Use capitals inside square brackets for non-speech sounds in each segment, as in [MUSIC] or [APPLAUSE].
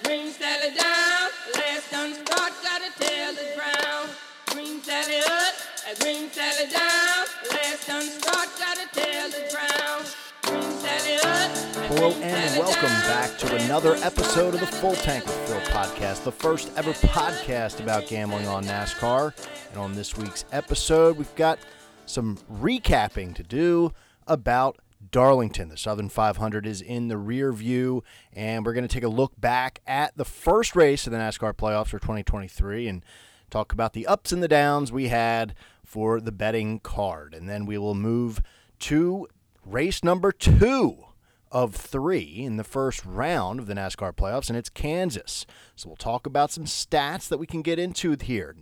bring Sally down. Last done start, gotta tell the ground. Bring Sally up, and bring Sally down. Last done start, the ground. Bring Sally up, Hello and welcome back to another episode of the Full Tank with Phil podcast, the first ever podcast about gambling on NASCAR. And on this week's episode, we've got some recapping to do about Darlington. The Southern 500 is in the rear view, and we're going to take a look back at the first race of the NASCAR playoffs for 2023 and talk about the ups and the downs we had for the betting card. And then we will move to race number two of three in the first round of the NASCAR playoffs, and it's Kansas. So we'll talk about some stats that we can get into here.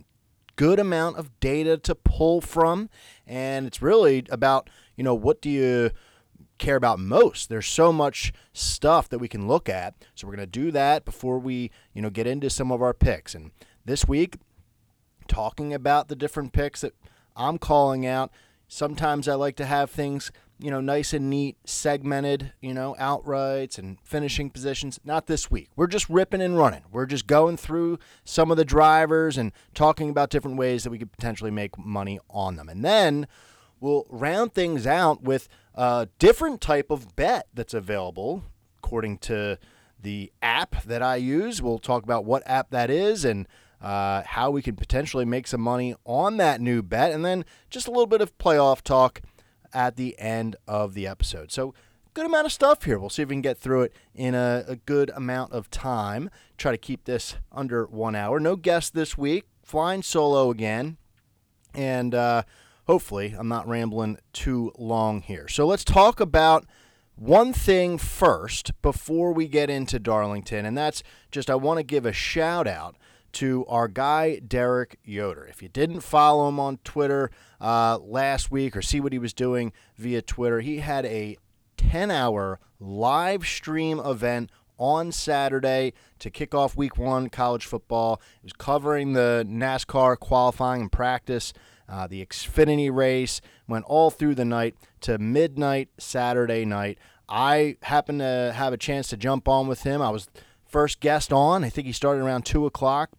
Good amount of data to pull from, and it's really about, you know, what do you care about most. There's so much stuff that we can look at. So we're going to do that before we, you know, get into some of our picks. And this week, talking about the different picks that I'm calling out. Sometimes I like to have things, you know, nice and neat, segmented, you know, outrights and finishing positions. Not this week. We're just ripping and running. We're just going through some of the drivers and talking about different ways that we could potentially make money on them. And then we'll round things out with a different type of bet that's available according to the app that I use. We'll talk about what app that is and uh, how we can potentially make some money on that new bet, and then just a little bit of playoff talk at the end of the episode. So, good amount of stuff here. We'll see if we can get through it in a, a good amount of time. Try to keep this under one hour. No guest this week. Flying solo again. And uh, hopefully, I'm not rambling too long here. So, let's talk about one thing first before we get into Darlington, and that's just I want to give a shout out to our guy Derek Yoder. If you didn't follow him on Twitter uh, last week or see what he was doing via Twitter, he had a 10 hour live stream event on Saturday to kick off week one college football. It was covering the NASCAR qualifying and practice, uh, the Xfinity race, went all through the night to midnight Saturday night. I happened to have a chance to jump on with him. I was first guest on. I think he started around 2 o'clock.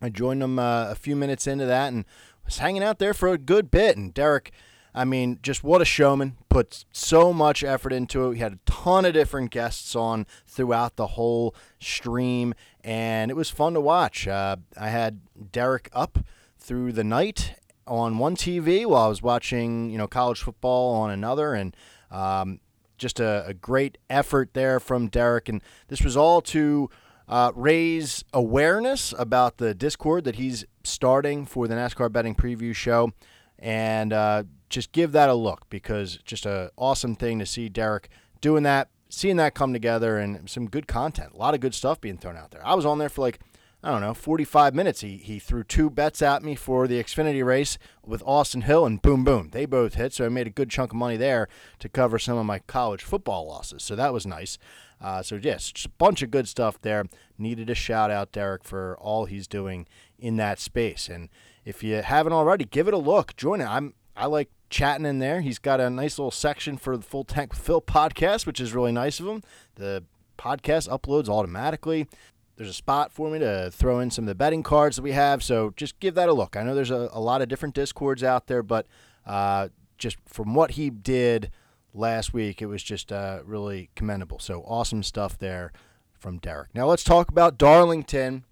I joined him uh, a few minutes into that and was hanging out there for a good bit. And Derek, I mean, just what a showman. Put so much effort into it. He had a ton of different guests on throughout the whole stream, and it was fun to watch. Uh, I had Derek up through the night on one TV while I was watching, you know, college football on another, and um, just a, a great effort there from Derek. And this was all to uh, raise awareness about the Discord that he's starting for the NASCAR betting preview show, and uh, just give that a look because just a awesome thing to see Derek doing that, seeing that come together, and some good content. A lot of good stuff being thrown out there. I was on there for like. I don't know, 45 minutes. He, he threw two bets at me for the Xfinity race with Austin Hill, and boom, boom. They both hit, so I made a good chunk of money there to cover some of my college football losses. So that was nice. Uh, so, yes, just a bunch of good stuff there. Needed a shout out, Derek, for all he's doing in that space. And if you haven't already, give it a look. Join it. I'm I like chatting in there. He's got a nice little section for the Full Tank with Phil podcast, which is really nice of him. The podcast uploads automatically. There's a spot for me to throw in some of the betting cards that we have. So just give that a look. I know there's a, a lot of different discords out there, but uh, just from what he did last week, it was just uh, really commendable. So awesome stuff there from Derek. Now let's talk about Darlington.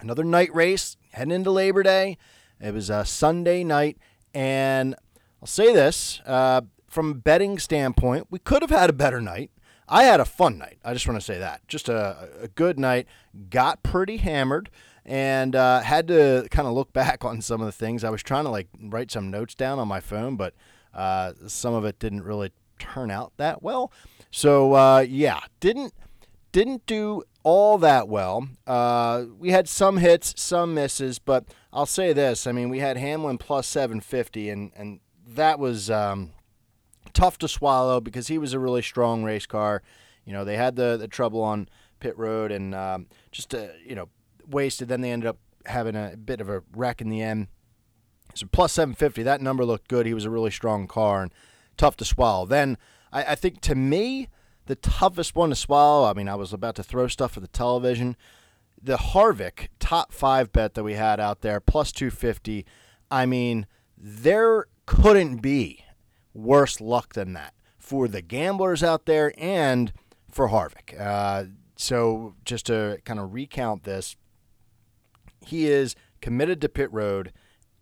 Another night race heading into Labor Day. It was a Sunday night, and I'll say this uh, from a betting standpoint, we could have had a better night. I had a fun night. I just want to say that. Just a, a good night. Got pretty hammered and uh, had to kind of look [LAUGHS] back on some of the things. I was trying to like write some notes down on my phone, but uh, some of it didn't really turn out that well. So uh, yeah, didn't didn't do all that well. Uh, we had some hits, some misses, but I'll say this: I mean, we had Hamlin plus 750, and and that was um, tough to swallow because he was a really strong race car. You know, they had the the trouble on pit road and um, just uh, you know wasted. Then they ended up having a bit of a wreck in the end. So plus 750, that number looked good. He was a really strong car and tough to swallow. Then I, I think to me, the toughest one to swallow. I mean, I was about to throw stuff at the television. The Harvick top five bet that we had out there, plus 250. I mean, there couldn't be worse luck than that for the gamblers out there and for Harvick. Uh, so, just to kind of recount this, he is committed to pit road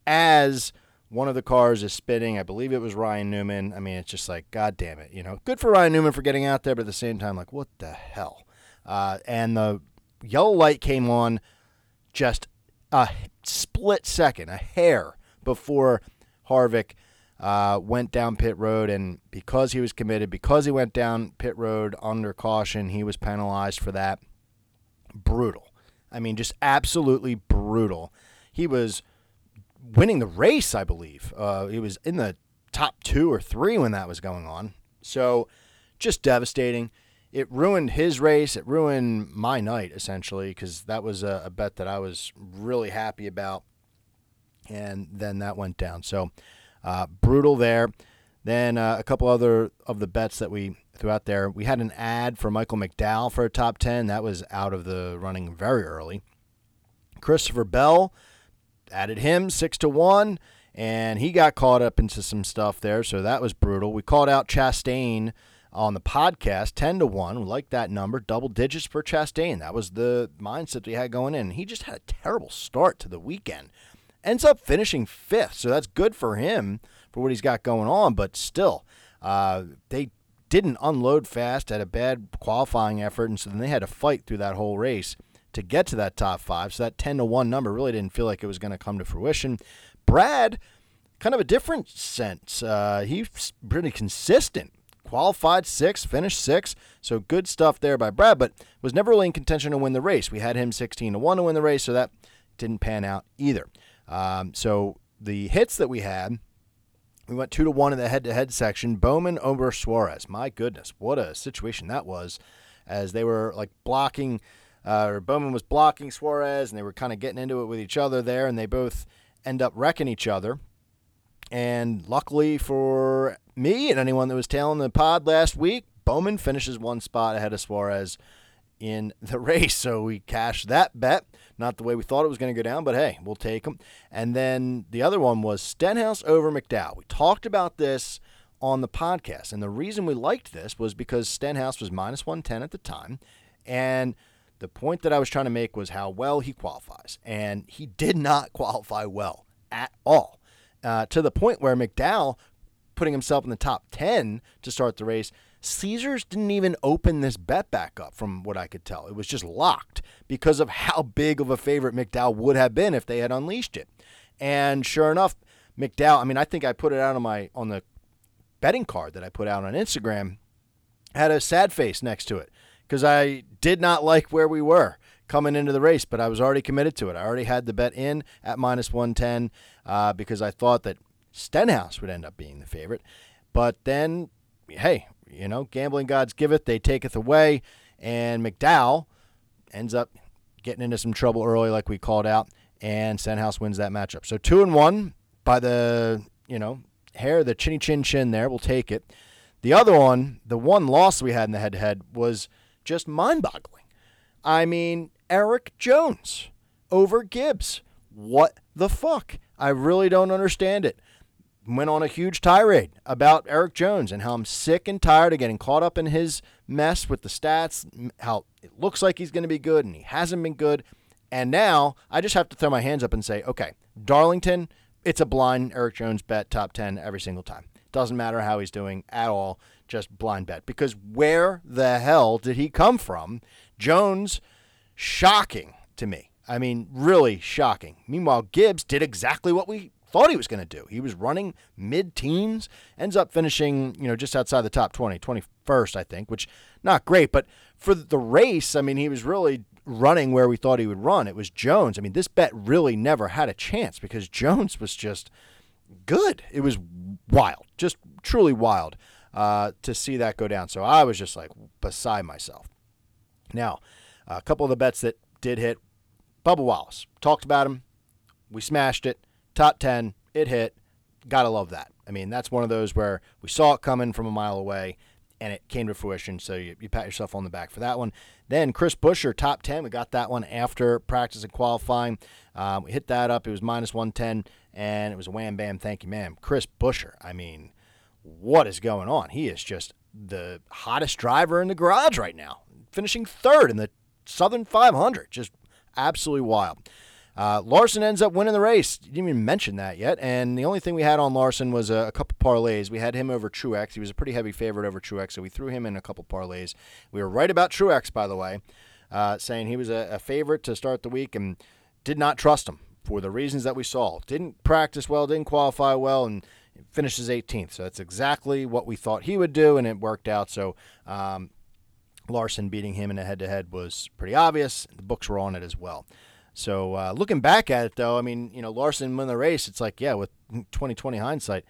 as one of the cars is spinning. I believe it was Ryan Newman. I mean, it's just like, God damn it. You know, good for Ryan Newman for getting out there, but at the same time, like, what the hell? Uh, and the yellow light came on just a split second, a hair before Harvick uh, went down pit road. And because he was committed, because he went down pit road under caution, he was penalized for that. Brutal. I mean, just absolutely brutal. He was winning the race, I believe. Uh, he was in the top two or three when that was going on. So just devastating. It ruined his race. It ruined my night, essentially, because that was a, a, bet that I was really happy about. And then that went down. So uh, brutal there. Then uh, a couple other of the bets that we threw out there. We had an ad for Michael McDowell for a top 10. That was out of the running very early. Christopher Bell added him six to one, and he got caught up into some stuff there, so that was brutal. We called out Chastain on the podcast, ten to one. We like that number, double digits for Chastain. That was the mindset we had going in. He just had a terrible start to the weekend. Ends up finishing fifth, so that's good for him for what he's got going on. But still, uh, they didn't unload fast, had a bad qualifying effort, and so then they had to fight through that whole race to get to that top five. So that 10 to 1 number really didn't feel like it was going to come to fruition. Brad, kind of a different sense. Uh, he's pretty consistent. Qualified six, finished six. So good stuff there by Brad, but was never really in contention to win the race. We had him 16 to 1 to win the race, so that didn't pan out either. Um, so the hits that we had, we went two to one in the head-to-head section. Bowman over Suarez. My goodness, what a situation that was, as they were like blocking uh, Bowman was blocking Suarez, and they were kind of getting into it with each other there, and they both end up wrecking each other. And luckily for me and anyone that was tailing the pod last week, Bowman finishes one spot ahead of Suarez in the [LAUGHS] race. So we cashed that bet. Not the way we thought it was going to go down, but hey, we'll take them. And then the other one was Stenhouse over McDowell. We talked about this on the podcast. And the reason we liked this was because Stenhouse was minus 110 at the time. And the point that I was trying to make was how well he qualifies, and he did not [LAUGHS] qualify well at all. Uh, to the point where McDowell, putting himself in the top 10 to start the race, Caesars didn't even open this bet back up from what I could tell. It was just locked because of how big of a favorite McDowell would have been if they had unleashed it. And sure enough, McDowell, I mean, I think I put it out on my on the betting card that I put out on Instagram, had a sad face next to it because I did not like where we were coming into the race, but I was already committed to it. I already had the bet in at minus 110 uh, because I thought that Stenhouse would end up being the favorite. But then, hey, you know, gambling gods giveth, they taketh away. And McDowell ends up getting into some trouble early, like we called out, and Stenhouse wins that matchup. So two and one by the, you know, hair, the chinny chin chin there. We'll take it. The other one, the one loss we had in the head to head was – just mind boggling. I mean, Erik Jones over Gibbs. What the fuck? I really don't understand it. Went on a huge tirade about Erik Jones and how I'm sick and tired of getting caught up in his mess with the stats, how it looks like he's going to be good and he hasn't been good. And now I just have to throw my hands up and say, okay, Darlington, it's a blind Erik Jones bet top 10 every single time. Doesn't matter how he's doing at all just blind bet. Because where the hell did he come from? Jones, shocking to me. I mean, really shocking. Meanwhile, Gibbs did exactly what we thought he was going to do. He was running mid-teens, ends up finishing, you know, just outside the top 20, 21st, I think, which not great, but for the race, I mean, he was really running where we thought he would run. It was Jones. I mean, this bet really never had a chance because Jones was just good. It was wild, just truly wild uh, to see that go down. So I was just like beside myself. Now, a couple of the bets that did hit Bubba Wallace. Talked about him. We smashed it. Top 10. It hit. Gotta love that. I mean, that's one of those where we saw it coming from a mile away. and it came to fruition. So you, you pat yourself on the back for that one. Then Chris Buescher, top 10. We got that one after practice and qualifying. Um, we hit that up. It was minus 110, and it was a wham bam, thank you, ma'am. Chris Buescher, I mean, what is going on? He is just the hottest driver in the garage right now, finishing third in the Southern 500. Just absolutely wild. Uh, Larson ends up winning the race. You didn't even mention that yet. And the only thing we had on Larson was a, a couple parlays. We had him over Truex. He was a pretty heavy favorite over Truex, so we threw him in a couple parlays. We were right about Truex, by the way, uh, saying he was a, a favorite to start the week and did not trust him for the reasons that we saw. Didn't practice well, didn't qualify well, and finishes 18th. So that's exactly what we thought he would do, and it worked out. So um, Larson beating him in a head to head was pretty obvious. The books were on it as well. So uh, looking back at it, though, I mean, you know, Larson won the race. It's like, yeah, with 2020 hindsight,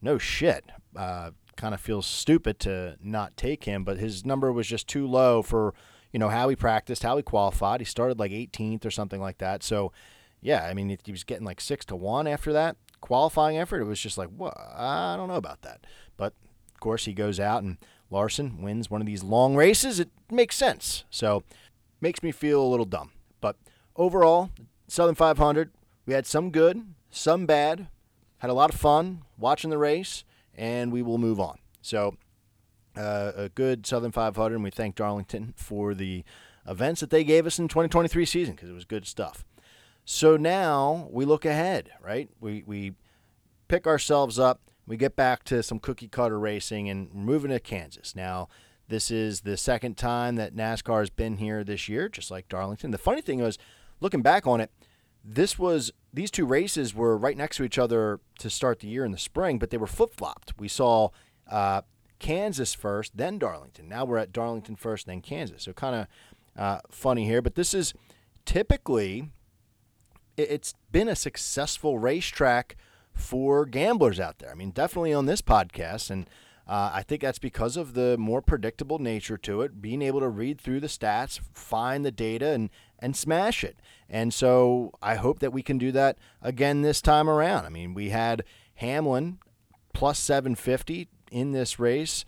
no shit. Uh, kind of feels stupid to not take him, but his number was just too low for, you know, how he practiced, how he qualified. He started like 18th or something like that. So, yeah, I mean, he was getting like six to one after that qualifying effort. It was just like, well, I don't know about that. But of course, he goes out and Larson wins one of these long races. It makes sense. So, makes me feel a little dumb. But overall, Southern 500, we had some good, some bad, had a lot of fun watching the race, and we will move on. So, uh, a good Southern 500, and we thank Darlington [LAUGHS] for the events that they gave us in 2023 season because it was good stuff. So now we look ahead, right? We, we pick ourselves up, we get back to some cookie cutter racing, and we're moving to Kansas. Now, this is the second time that NASCAR has been here this year, just like Darlington. The funny thing was, looking back on it, this was these two races were right next to each other to start the year in the spring, but they were flip flopped. We saw uh, Kansas first, then Darlington. Now we're at Darlington first, then Kansas. So kind of uh, funny here, but this is typically it's been a successful racetrack for gamblers out there. I mean, definitely on this podcast, and uh, I think that's because of the more predictable nature to it, being able to read through the stats, find the data, and and smash it. And so I hope that we can do that again this time around. I mean, we had Hamlin plus 750 in this race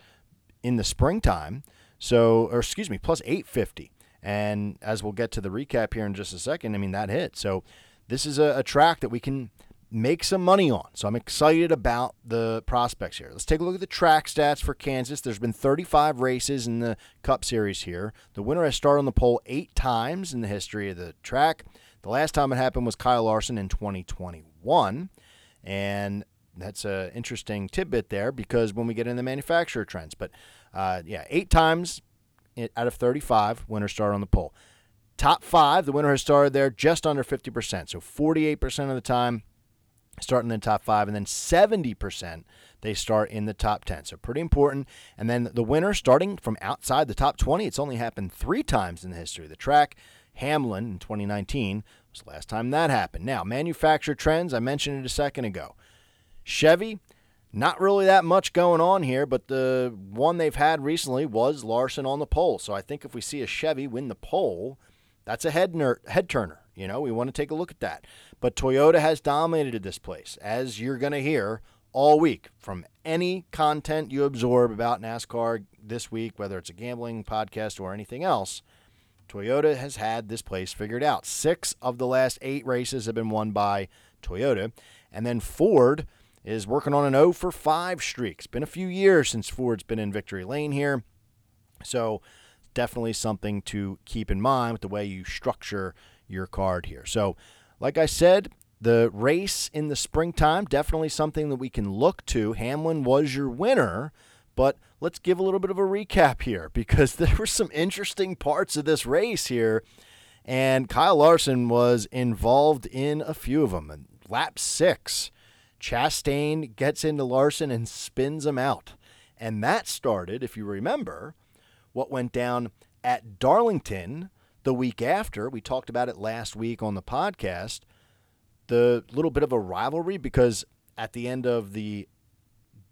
in the springtime. So, or excuse me, plus 850. And as we'll get to the recap here in just a second, I mean, that hit. So, this is a, a track that we can make some money on. So I'm excited about the prospects here. Let's take a look at the track stats for Kansas. There's been 35 races in the Cup Series here. The winner has started on the pole eight times in the history of the track. The last time it happened was Kyle Larson in 2021. And that's an interesting tidbit there because when we get into the manufacturer trends. But uh, yeah, eight times out of 35, winner started on the pole. Top five, the winner has started there just under 50%. So 48% of the time, starting in the top five, and then 70% they start in the top 10. So pretty important. And then the winner starting from outside the top 20, it's only happened three times in the history of the track. Hamlin in 2019 was the last time that happened. Now, manufacturer trends, I mentioned it a second ago. Chevy, not really that much going on here, but the one they've had recently was Larson on the pole. So I think if we see a Chevy win the pole, that's a head ner- head turner. You know, we want to take a look at that. But Toyota has dominated this place, as you're going to hear all week from any content you absorb about NASCAR this week, whether it's a gambling podcast or anything else. Toyota has had this place figured out. Six of the last eight races have been won by Toyota. And then Ford is working on an 0 for 5 streak. It's been a few years since Ford's been in victory lane here. So definitely something to keep in mind with the way you structure your card here. So, like I said, the race in the springtime, definitely something that we can look to. Hamlin was your winner, but let's give a little bit of a recap here [LAUGHS] because there were some interesting parts of this race here. And Kyle Larson was involved in a few of them. And lap six, Chastain gets into Larson and spins him out. And that started, if you remember, what went down at Darlington the week after. We talked about it last week on the podcast. The little bit of a rivalry because at the end of the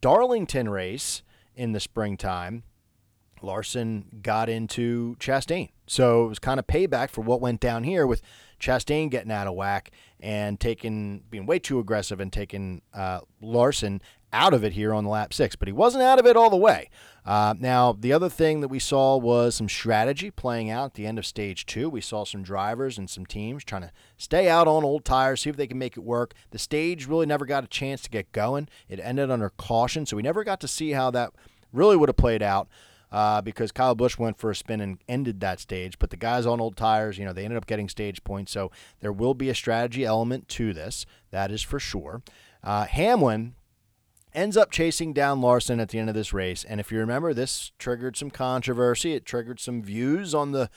Darlington race in the springtime, Larson got into Chastain. So it was kind of payback for what went down here with Chastain getting out of whack and taking being way too aggressive and taking uh, Larson out of it here on the lap six, but he wasn't out of it all the way. Uh, now, the other thing that we saw was some strategy playing out at the end of stage two. We saw some drivers and some teams trying to stay out on old tires, see if they can make it work. The stage really never got a chance to get going. It ended under caution, so we never got to see how that really would have played out. Uh, because Kyle Busch went for a spin and ended that stage. But the guys on old tires, you know, they ended up getting stage points. So there will be a strategy element to this. That is for sure. Uh, Hamlin ends up chasing down Larson at the end of this race. And if you remember, this triggered some controversy. It triggered some views on the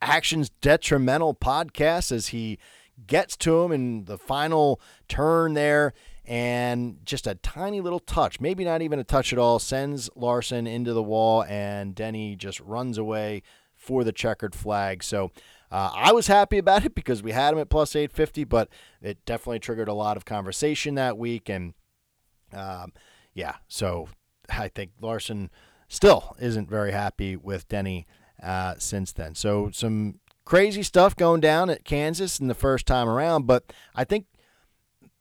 Actions Detrimental podcast as he gets to him in the final turn there. And just a tiny little touch, maybe not even a touch at all, sends Larson into the wall, and Denny just runs away for the checkered flag. So uh, I was happy about it because we had him at plus 850, but it definitely triggered a lot of conversation that week. And um, yeah, so I think Larson still isn't very happy with Denny uh, since then. So some crazy stuff going down at Kansas in the first time around, but I think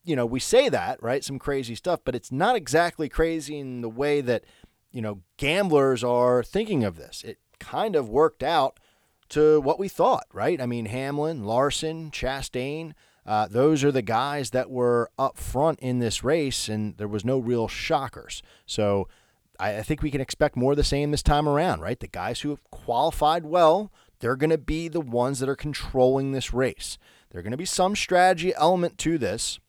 you know we say that right, some crazy stuff, but it's not exactly crazy in the way that you know gamblers are thinking of this. It kind of worked out to what we thought, right? I mean, Hamlin, Larson, Chastain. Uh, those are the guys that were up front in this race, and there was no real shockers. So I, I think we can expect more of the same this time around, right? The guys who have qualified well, they're going to be the ones that are controlling this race. There's going to be some strategy element to this,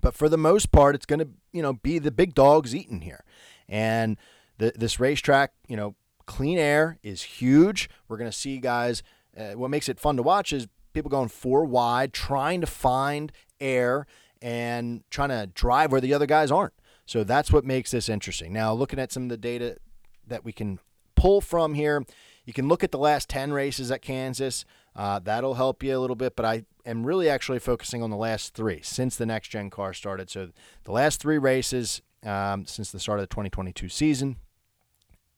but for the most part, it's going to you know be the big dogs eating here, and the, this racetrack, you know, clean air is huge. We're going to see guys. Uh, what makes it fun to watch is people going four wide, trying to find air and trying to drive where the other guys aren't. So that's what makes this interesting. Now, looking at some of the data that we can pull from here, you can look at the last 10 races at Kansas. Uh, that'll help you a little bit, but I am really actually focusing on the last three since the next gen car started. So the last three races um, since the start of the 2022 season.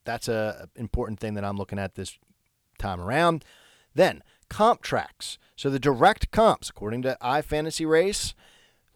That's a important thing that I'm looking at this time around. Then comp tracks. So the direct comps, according to iFantasy Race,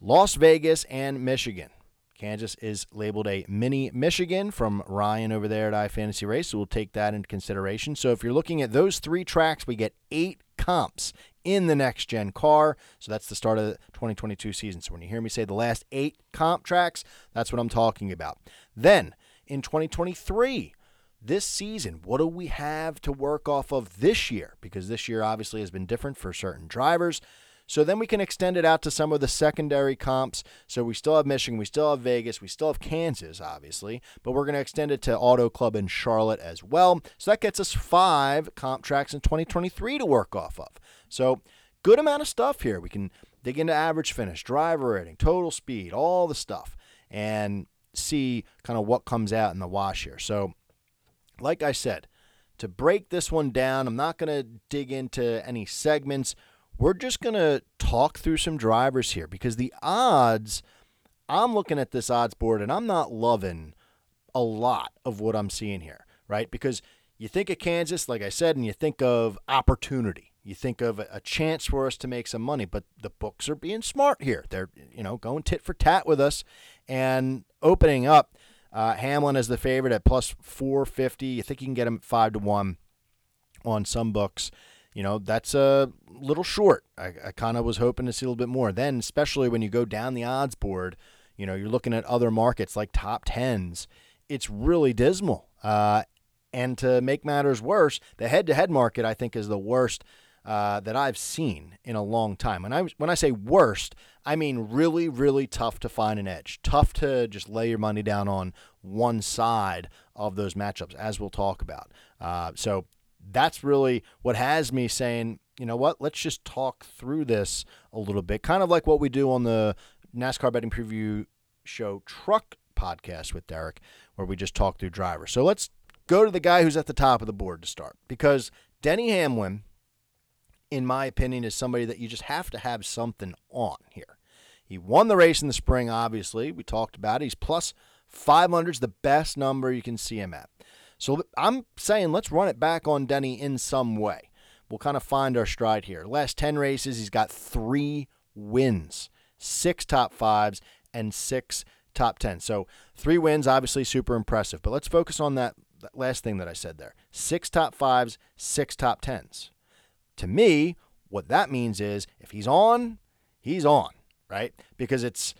Las Vegas and Michigan. Kansas is labeled a mini Michigan from Ryan over there at iFantasy Race, so we'll take that into consideration. So if you're looking at those three tracks, we get eight comps in the next gen car. So that's the start of the 2022 season. So when you hear me say the last eight comp tracks, that's what I'm talking about. Then in 2023, this season, what do we have to work off of this year? Because this year obviously has been different for certain drivers. So then we can extend it out to some of the secondary comps. So we still have Michigan, we still have Vegas, we still have Kansas, obviously, but we're going to extend it to Auto Club in Charlotte as well. So that gets us five comp tracks in 2023 to work off of. So good amount of stuff here. We can dig into average finish, driver rating, total speed, all the stuff, and see kind of what comes out in the wash here. So like I said, to break this one down, I'm not going to dig into any segments. We're just going to talk through some drivers here because the odds, I'm looking at this odds board and I'm not loving a lot of what I'm seeing here, right? Because you think of Kansas, like I said, and you think of opportunity. You think of a chance for us to make some money, but the books are being smart here. They're, you know, going tit for tat with us and opening up uh, Hamlin is the favorite at plus 450. You think you can get him five to one on some books. You know that's a little short. I, I kind of was hoping to see a little bit more. Then, especially when you go down the odds board, you know you're looking at other markets like top tens. It's really dismal. Uh, and to make matters worse, the head-to-head market I think is the worst uh, that I've seen in a long time. And I when I say worst, I mean really really tough to find an edge. Tough to just lay your money down on one side of those matchups, as we'll talk about. Uh, so that's really what has me saying. You know what? Let's just talk through this a little bit, kind of like what we do on the NASCAR betting preview show truck podcast with Derek, where we just talk through drivers. So let's go to the guy who's at the top of the board to start because Denny Hamlin in my opinion, is somebody that you just have to have something on here. He won the race in the spring, obviously. We talked about it. He's plus 500 is the best number you can see him at. So I'm saying let's run it back on Denny in some way. We'll kind of find our stride here. Last 10 races, he's got three wins, six top fives, and six top 10. So three wins, obviously super impressive. But let's focus on that, that last thing that I said there six top fives, six top tens. To me, what that means is if he's on, he's on, right? Because it's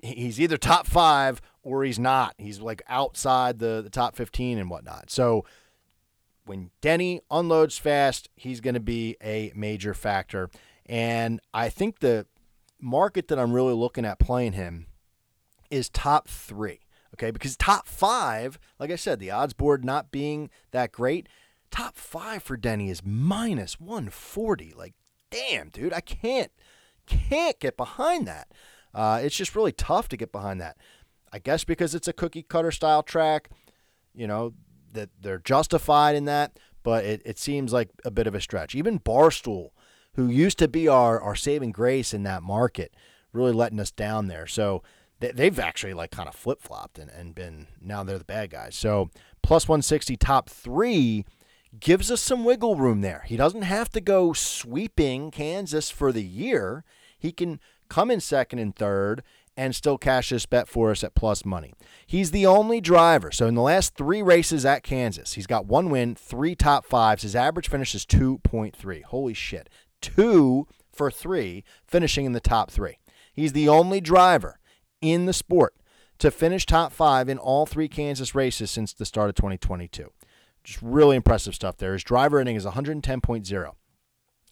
he's either top five or he's not. He's like outside the, the top 15 and whatnot. So when Denny unloads fast, he's going to be a major factor. And I think the market that I'm really looking at playing him is top three. Okay, because top five, like I said, the odds board not being that great, top five for Denny is minus 140. Like, damn, dude, I can't, can't get behind that. Uh, it's just really tough to get behind that. I guess because it's a cookie cutter style track, you know, that they're justified in that, but it, it seems like a bit of a stretch. Even Barstool, who used to be our, our saving grace in that market, really letting us down there. So they, they've actually like kind of flip flopped and, and been now they're the bad guys. So plus 160 top three gives us some wiggle room there. He doesn't have to go sweeping Kansas for the year. He can come in second and third and still cash this bet for us at plus money. He's the only driver. So in the last three races at Kansas, he's got one win, three top fives. His average finish is 2.3. Holy shit. Two for three, finishing in the top three. He's the only driver in the sport to finish top five in all three Kansas races since the start of 2022. Just really impressive stuff there. His driver rating is 110.0.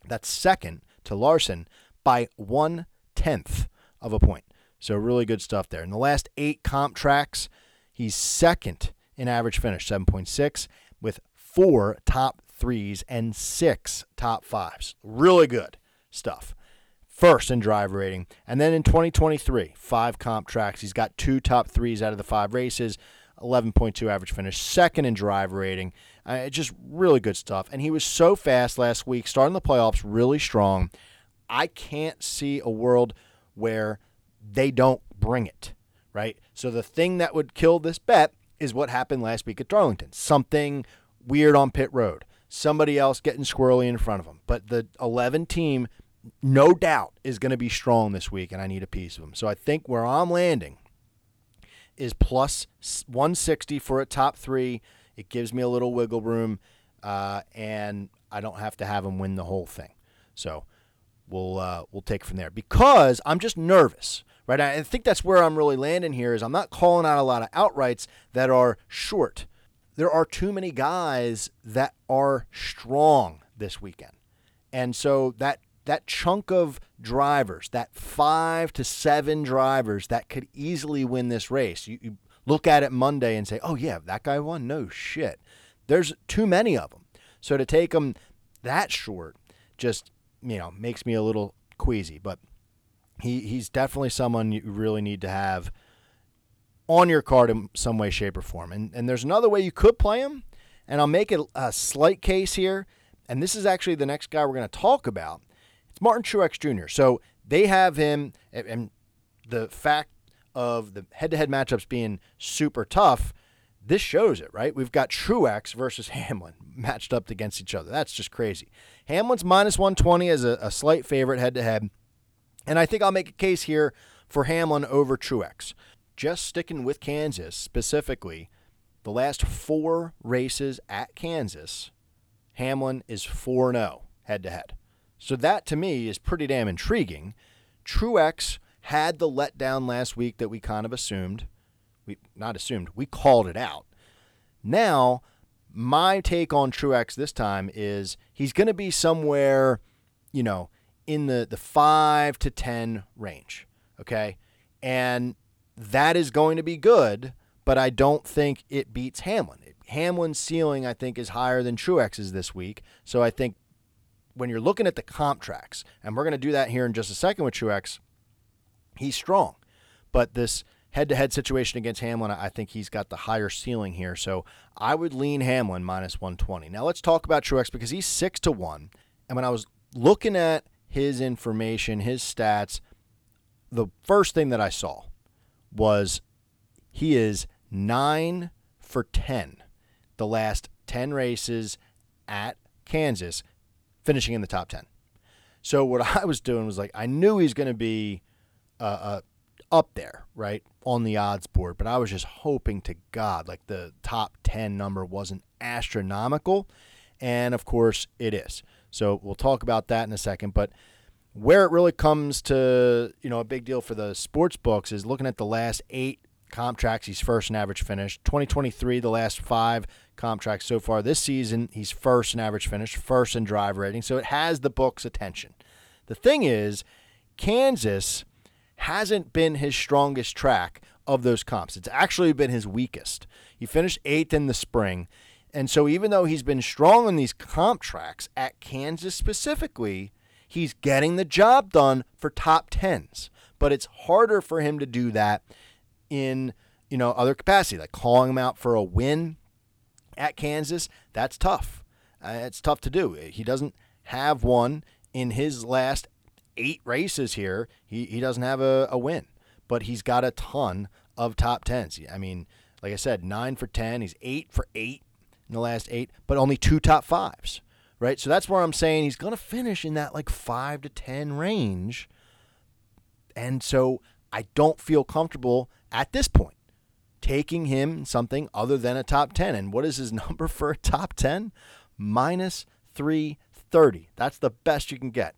That's second to Larson by one tenth of a point. So really good stuff there. In the last eight comp tracks, he's second in average finish, 7.6, with four top threes and six top fives. Really good stuff. First in drive rating. And then in 2023, five comp tracks. He's got two top threes out of the five races, 11.2 average finish, second in drive rating. Uh, just really good stuff. And he was so fast last week, starting the playoffs really strong. I can't see a world where they don't bring it, right? So the thing that would kill this bet is what happened last week at Darlington. Something weird on pit road. Somebody else getting squirrely in front of them. But the 11 team, no doubt, is going to be strong this week, and I need a piece of them. So I think where I'm landing is plus 160 for a top three. It gives me a little wiggle room, uh, and I don't have to have them win the whole thing. So we'll uh, we'll take from there because I'm just nervous, right? I think that's where I'm really landing here. Is I'm not calling out a lot of outrights that are short. There are too many guys that are strong this weekend, and so that that chunk of drivers, that five to seven drivers that could easily win this race, you, you look at it Monday and say, "Oh yeah, that guy won." No shit. There's too many of them. So to take them that short just you know makes me a little queasy. But he he's definitely someone you really need to have on your card in some way, shape, or form. And and there's another way you could play him, and I'll make it a slight case here. And this is actually the next guy we're going to talk about. It's Martin Truex Jr. So they have him, and the fact of the head-to-head matchups being super tough this shows it, right? We've got Truex versus [LAUGHS] Hamlin matched up against each other. That's just crazy. Hamlin's minus 120 as a, a slight favorite head to head. And I think I'll make a case here for Hamlin over Truex. Just sticking with Kansas specifically, the last four races at Kansas, Hamlin is 4 0 head to head. So that to me is pretty damn intriguing. Truex had the letdown last week that we kind of assumed we not assumed, we called it out. Now, my take on Truex this time is he's going to be somewhere, you know, in the the 5 to 10 range, okay? And that is going to be good, but I don't think it beats Hamlin. Hamlin's ceiling, I think, is higher than Truex's this week. So I think when you're looking at the comp tracks, and we're going to do that here in just a second with Truex, he's strong. But this head to head situation against Hamlin, I think he's got the higher ceiling here. So I would lean Hamlin minus 120. Now let's talk about Truex because he's 6 to 1. And when I was looking at his information, his stats, the first thing that I saw was he is 9 for 10 the last 10 races at Kansas, finishing in the top 10. So what [LAUGHS] I was doing was like, I knew he's going to be up there, right, on the odds board, but I was just hoping to God like the top 10 number wasn't astronomical. And of course, it is. So we'll talk about that in a second. But where it really comes to, you know, a big deal for the sports books is looking at the last eight comp tracks. He's first in average finish. 2023, the last five comp tracks so far this season, he's first in average finish, first in drive rating. So it has the book's attention. The thing is, Kansas hasn't been his strongest track of those comps. It's actually been his weakest. He finished eighth in the spring. And so even though he's been strong on these comp tracks at Kansas specifically, he's getting the job done for top tens. But it's harder for him to do that in you know other capacity, like calling him out for a win at Kansas. That's tough. Uh, it's tough to do. He doesn't have one in his last eight races here. He he doesn't have a, a win, but he's got a ton of top tens. I mean, like I said, nine for ten. He's eight for eight in the last eight, but only two top fives. Right, so that's where I'm saying he's going to finish in that like five to ten range, and so I don't feel comfortable at this point taking him something other than a top 10. And what is his [LAUGHS] number for a top 10? Minus 330. That's the best you can get.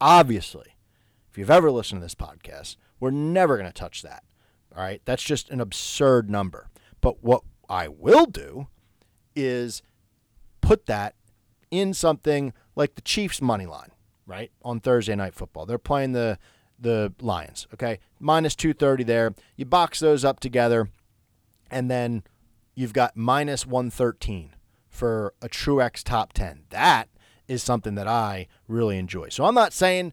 Obviously, if you've ever listened to this podcast, we're never going to touch that. All right. That's just an absurd number. But what I will do is put that in something like the Chiefs' money line, right? On Thursday night football. They're playing the the Lions, okay? Minus 230 there. You box those up together, and then you've got minus 113 for a Truex top 10. That is something that I really enjoy. So I'm not saying,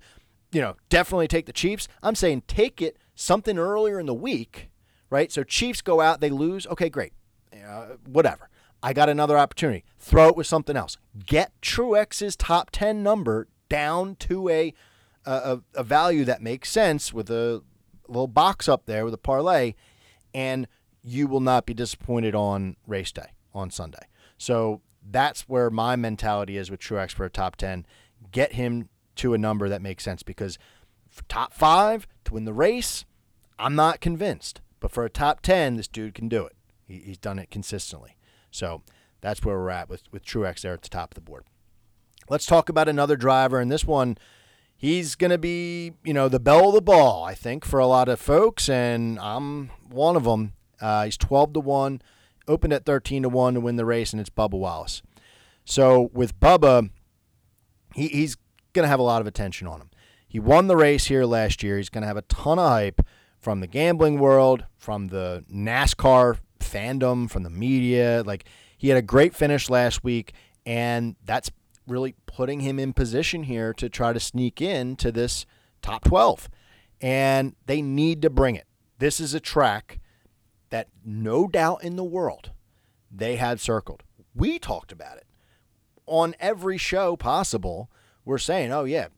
you know, definitely take the Chiefs. I'm saying take it something earlier in the week, right? So Chiefs go out, they lose. Okay, great. Uh, whatever. I got another opportunity. Throw it with something else. Get Truex's top 10 number down to a, a, a value that makes sense with a little box up there with a parlay, and you will not be disappointed on race day on Sunday. So that's where my mentality is with Truex for a top 10. Get him to a number that makes sense because top five to win the race, I'm not convinced. But for a top 10, this dude can do it. He, he's done it consistently. So that's where we're at with, with Truex there at the top of the board. Let's talk about another driver. And this one, he's going to be, you know, the belle of the ball, I think, for a lot of folks. And I'm one of them. Uh, he's 12 to 1, opened at 13 to 1 to win the race, and it's Bubba Wallace. So with Bubba, he, he's going to have a lot of attention on him. He won the race here last year. He's going to have a ton of hype from the gambling world, from the NASCAR fandom, from the media. Like he had a great finish last week, and that's really putting him in position here to try to sneak in to this top 12. And they need to bring it. This is a track that no doubt in the world they had circled. We talked about it on every show possible. We're saying, oh, yeah,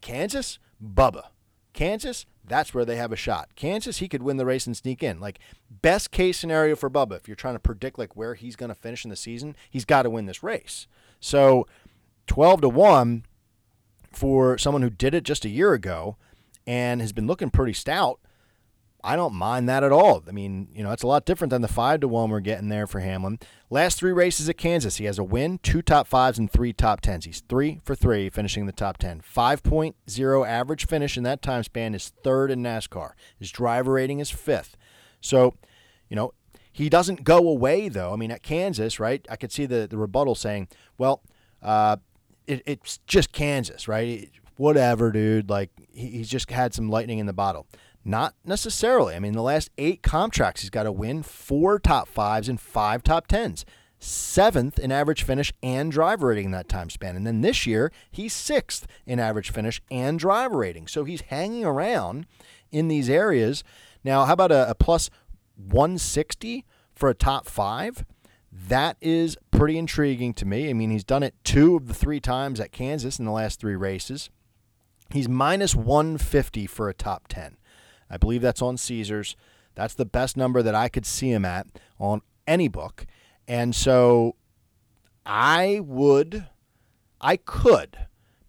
Kansas, Bubba. Kansas, that's where they have a shot. Kansas, he could win the race and sneak in. Like best case scenario for Bubba, if you're trying to predict like where he's going to finish in the season, he's got to win this race. So, 12 to 1 for someone who did it just a year ago and has been looking pretty stout. I don't mind that at all. I mean, you know, it's a lot different than the five to one we're getting there for Hamlin. Last three races at Kansas, he has a win, two top fives, and three top tens. He's three for three, finishing the top ten. 5.0 average finish in that time span is third in NASCAR. His driver rating is fifth. So, you know, he doesn't go away though. I mean, at Kansas, right? I could see the the rebuttal saying, "Well, uh, it, it's just Kansas, right? Whatever, dude. Like he, he's just had some lightning in the bottle." Not necessarily. I mean, the last eight comp tracks, he's got to win four top fives and five top tens. Seventh in average finish and driver rating in that time span. And then this year, he's sixth in average finish and driver rating. So he's hanging around in these areas. Now, how about a, a plus 160 for a top five? That is pretty intriguing to me. I mean, he's done it two of the three times at Kansas in the last three races. He's minus 150 for a top 10. I believe that's on Caesars. That's the best number that I could see him at on any book. And so I would, I could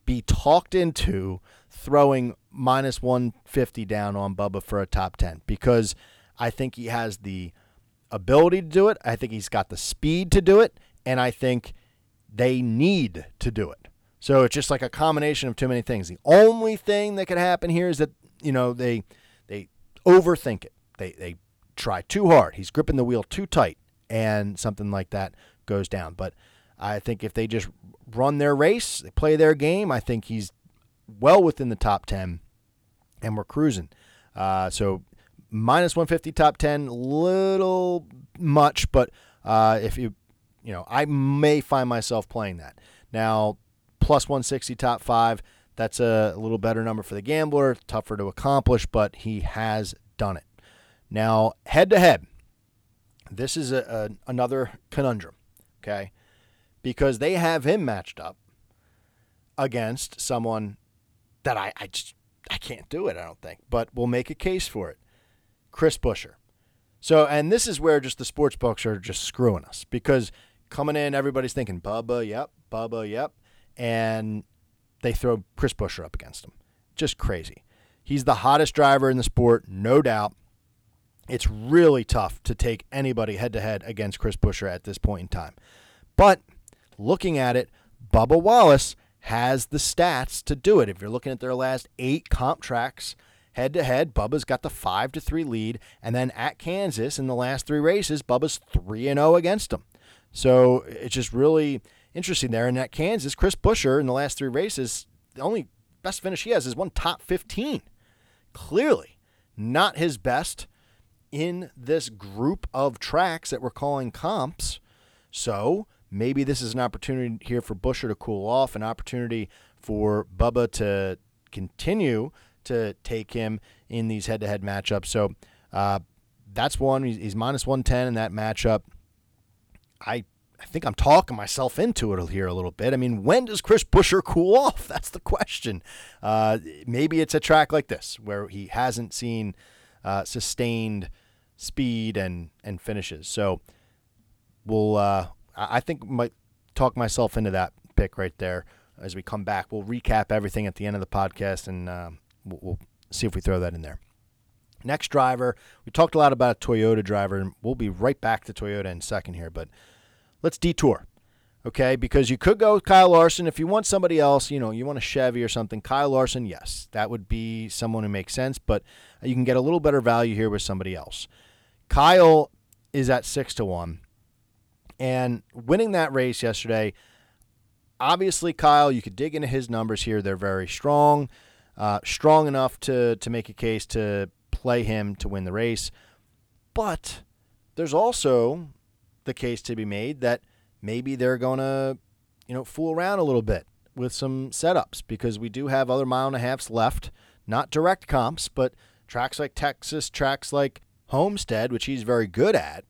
be talked into throwing minus 150 down on Bubba for a top 10 because I think he has the ability to do it. I think he's got the speed to do it. And I think they need to do it. So it's just like a combination of too many things. The only thing that could happen here is that, you know, they overthink it. They they try too hard. He's gripping the wheel too tight and something like that goes down. But I think if they just run their race, they play their game, I think he's well within the top 10 and we're cruising. Uh, so minus 150 top 10, little much, but uh, if you, you know, I may find myself playing that. Now, plus 160 top five, that's a, little better number for the gambler, tougher to accomplish, but he has done it. Now, head to head, this is a, a, another conundrum, okay? Because they have him matched up against someone that I, I just I can't do it, I don't think. But we'll make a case for it. Chris Buescher. So, and this is where just the sports books are just screwing us because coming in, everybody's thinking Bubba, yep, Bubba, yep, and they throw Chris Buescher up against him. Just crazy. He's the hottest driver in the sport, no doubt. It's really tough to take anybody head to head against Chris Buescher at this point in time. But looking at it, Bubba Wallace has the stats to do it. If you're looking at their last eight comp tracks head to head, Bubba's got the five to three lead, and then at Kansas in the last three races, Bubba's three and zero against him. So it's just really interesting there. And at Kansas, Chris Buescher in the last three races, the only best finish he has is one top 15. Clearly, not his best in this group of tracks that we're calling comps. So maybe this is an opportunity here for Buescher to cool off, an opportunity for Bubba to continue to take him in these head to head matchups. So uh, that's one. He's, he's minus 110 in that matchup. I I think I'm talking myself into it here a little bit. I mean, when does Chris Buescher cool off? [LAUGHS] That's the question. Uh, maybe it's a track like this where he hasn't seen uh, sustained speed and and finishes. So we'll uh, I think might talk myself into that pick right there as we come back. We'll recap everything at the end of the podcast and uh, we'll, we'll see if we throw that in there. Next driver, we talked a lot about a Toyota driver, and we'll be right back to Toyota in a second here, but let's detour, okay? Because you could go Kyle Larson. If you want somebody else, you know, you want a Chevy or something, Kyle Larson, yes, that would be someone who makes sense, but you can get a little better value here with somebody else. Kyle is at 6 to 1. And winning that race yesterday, obviously, Kyle, you could dig into his numbers here. They're very strong, uh, strong enough to, to make a case to play him to win the race. But there's also the case to be made that maybe they're going to, you know, fool around a little bit with some setups because we do have other mile and a halfs left, not direct comps, but tracks like Texas, tracks like Homestead, which he's very good at.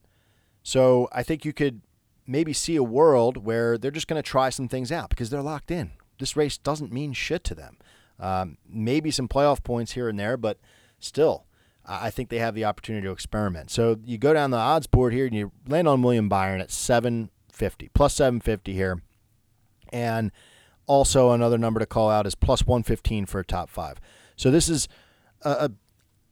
So I think you could maybe see a world where they're just going to try some things out because they're locked in. This race doesn't mean shit to them. Um, maybe some playoff points here and there, but still, I think they have the opportunity to experiment. So you go down the odds board here and you land on William Byron at 750, plus 750 here. And also another number to call out is plus 115 for a top five. So this is a, a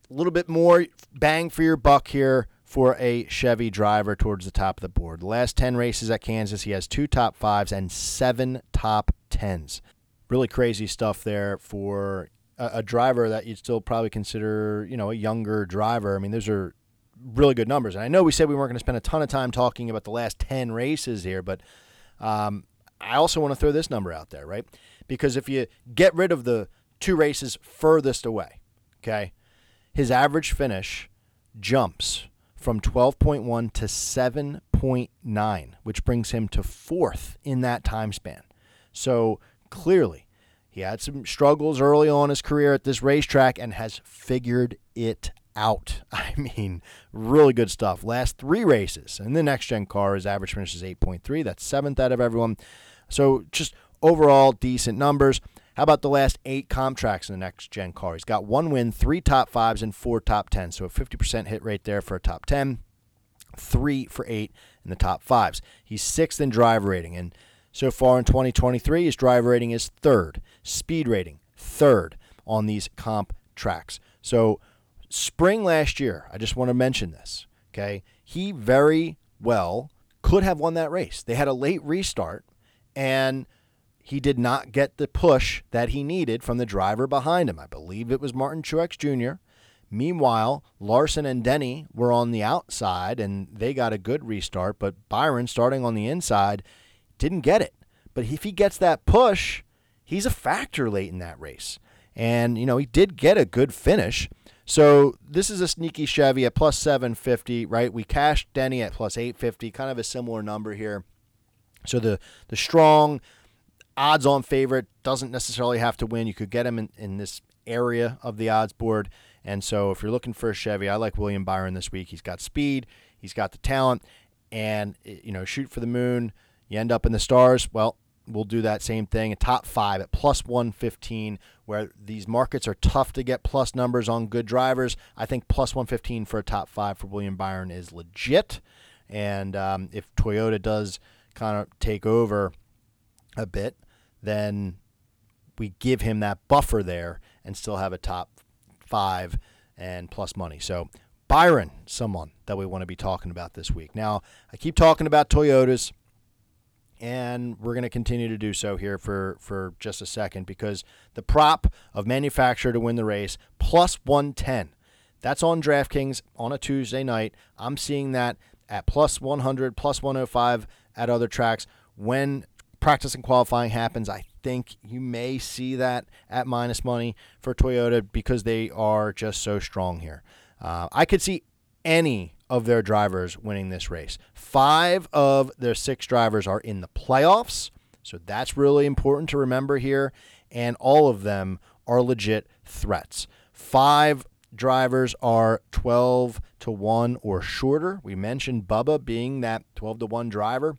little bit more bang for your buck here for a Chevy driver towards the top of the board. The last 10 races at Kansas, he has two top fives and seven top tens. Really crazy stuff there for a, a driver that you'd still probably consider, you know, a younger driver. I mean, those are really good numbers. And I know we said we weren't going to spend a ton of time talking about the last 10 races here, but um, I also want to throw this number out there, right? Because if you get rid of the two races furthest away, okay, his average finish jumps from 12.1 to 7.9, which brings him to fourth in that time span. So clearly, he had some struggles early on in his career at this racetrack and has figured it out. [LAUGHS] I mean, really good stuff. Last three races, and the next gen car, his average finish is 8.3. That's seventh out of everyone. So just overall decent numbers. How about the last eight comp tracks in the next gen car? He's got one win, three top fives, and four top tens. So a 50% hit rate there for a top 10, three for eight in the top fives. He's sixth in drive rating. And so far in 2023, his drive rating is third, speed rating, third. on these comp tracks. So, spring last year, I just want to mention this. Okay. He very well could have won that race. They had a late restart, and he did not get the push that he needed from the driver behind him. I believe it was Martin Truex Jr. Meanwhile, Larson and Denny were on the outside and they got a good restart, but Byron, starting on the inside, didn't get it. But if he gets that push, he's a factor late in that race. And, you know, he did get a good finish. So this is a sneaky Chevy at plus 750, right? We cashed Denny at plus 850, kind of a similar number here. So the the strong odds on favorite doesn't necessarily have to win. You could get him in, in this area of the odds board. And so if you're looking for a Chevy, I like William Byron this week. He's got speed, he's got the talent, and eh, you know, shoot for the moon. You end up in the stars. Well, we'll do that same thing. A top five at plus 115, where these markets are tough to get plus numbers on good drivers. I think plus 115 for a top five for William Byron is legit. And um, if Toyota does kind of take over a bit, then we give him that buffer there and still have a top five and plus money. So Byron, someone that we want to be talking about this week. Now, I keep talking about Toyotas, and we're going to continue to do so here for, for just a second because the prop of manufacturer to win the race plus 110. That's on DraftKings on a Tuesday night. I'm seeing that at plus 100, plus 105 at other tracks. When practice and qualifying happens, I think you may see that at minus money for Toyota because they are just so strong here. Uh, I could see any of their drivers winning this race. Five of their six drivers are in the playoffs, so that's really important to remember here. And all of them are legit threats. Five drivers are 12 to 1 or shorter. We mentioned Bubba being that 12 to 1 driver.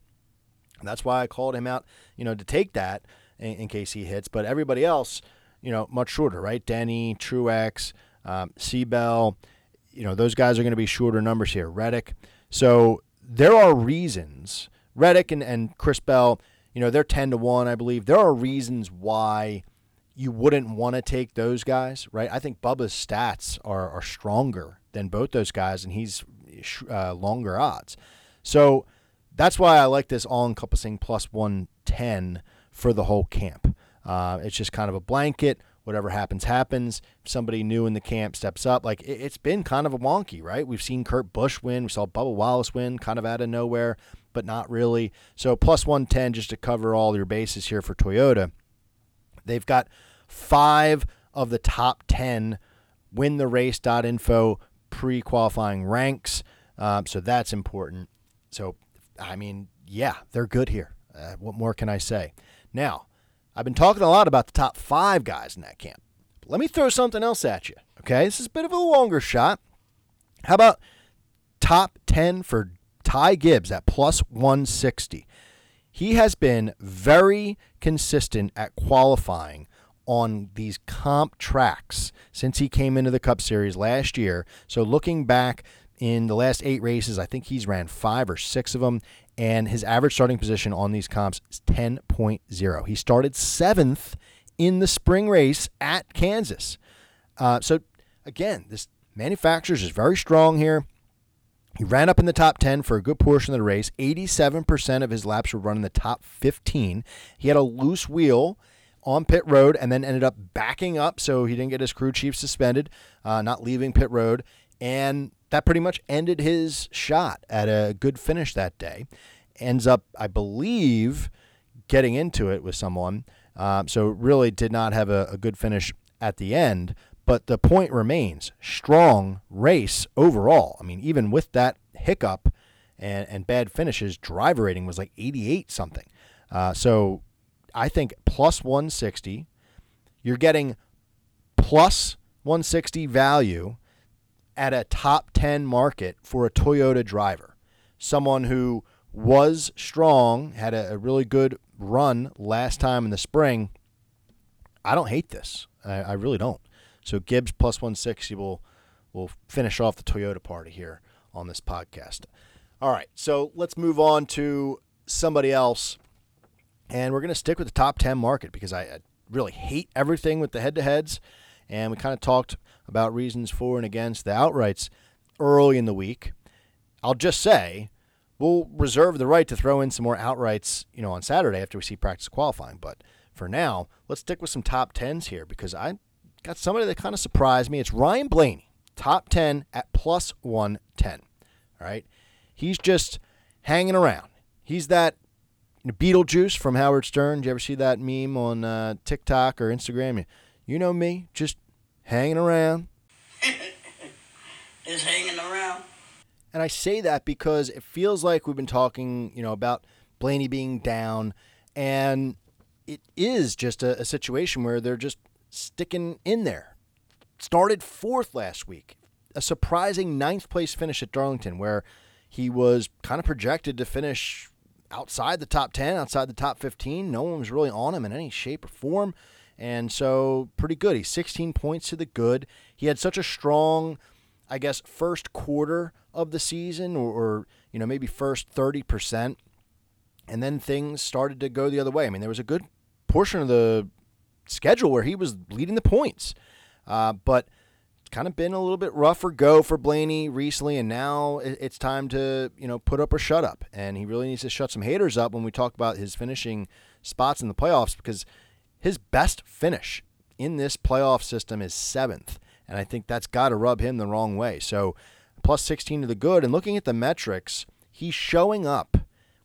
That's why I called him out, you know, to take that in, in case he hits. But everybody else, you know, much shorter, right? Denny, Truex, um, Seabell, you know, those guys are going to be shorter numbers here. Reddick. So there are reasons. Reddick and, and Chris Bell, you know, they're 10 to 1, I believe. There are reasons why you wouldn't want to take those guys, right? I think Bubba's stats are, are stronger than both those guys, and he's uh, longer odds. So that's why I like this all encompassing plus 110 for the whole camp. Uh, it's just kind of a blanket. Whatever happens, happens. Somebody new in the camp steps up, like it, has been kind of a wonky, right? We've seen Kurt Busch win. We saw Bubba Wallace win kind of out of nowhere, but not really. So plus 110 just to cover all your bases here for Toyota. They've got five of the top 10 win the race.info pre qualifying ranks. Um, so that's important. So, I mean, yeah, they're good here. Uh, what more can I say? Now, I've been talking a lot about the top five guys in that camp. But let me throw something else at you. Okay, this is a bit of a longer shot. How about top 10 for Ty Gibbs at plus 160? He has been very consistent at qualifying on these comp tracks since he came into the Cup Series last year. So looking back in the last eight races, I think he's ran five or six of them, and his average starting position on these comps is 10.0. He started seventh in the spring race at Kansas. Uh, so, again, this manufacturers is very strong here. He ran up in the top 10 for a good portion of the race. 87% of his laps were run in the top 15. He had a loose wheel on pit road and then ended up backing up so he didn't get his crew chief suspended, uh, not leaving pit road. And that pretty much ended his shot at a good finish that day. Ends up, I believe, getting into it with someone. Um, so really did not have a, a good finish at the end. But the point remains strong race overall. I mean, even with that hiccup and, and bad finishes, driver rating was like 88 something. Uh, so I think plus 160. You're getting plus 160 value at a top 10 market for a Toyota driver. Someone who was strong, had a, a really good run last time in the spring. I don't hate this. I, I really don't. So Gibbs plus 160 will will finish off the Toyota party here on this podcast. All right, so let's move on to somebody else, and we're going to stick with the top 10 market because I, I really hate everything with the head to heads and we kind of talked about reasons for and against the outrights early in the week. I'll just say we'll reserve the right to throw in some more outrights, you know, on Saturday after we see practice qualifying. But for now, let's stick with some top tens here because I got somebody that kind of surprised me. It's Ryan Blaney, top 10 at plus 110. All right. He's just hanging around. He's that Beetlejuice from Howard Stern. Did you ever see that meme on uh, TikTok or Instagram? You know me, just hanging around. [LAUGHS] Just hanging around. And I say that because it feels like we've been talking, you know, about Blaney being down, and it is just a, a situation where they're just sticking in there. Started fourth last week, a surprising ninth place finish at Darlington, where he was kind of projected to finish outside the top 10, outside the top 15. No one was really on him in any shape or form. And so, pretty good. He's 16 points to the good. He had such a strong, I guess, first quarter of the season, or, or you know, maybe first 30%. And then things started to go the other way. I mean, there was a good portion of the schedule where he was leading the points. Uh, but it's kind of been a little bit rougher go for Blaney recently, and now it's time to you know put up or shut up. And he really needs to shut some haters up when we talk about his finishing spots in the playoffs because his best finish in this playoff system is seventh, and I think that's got to rub him the wrong way. So plus 16 to the good, and looking at the metrics, he's showing up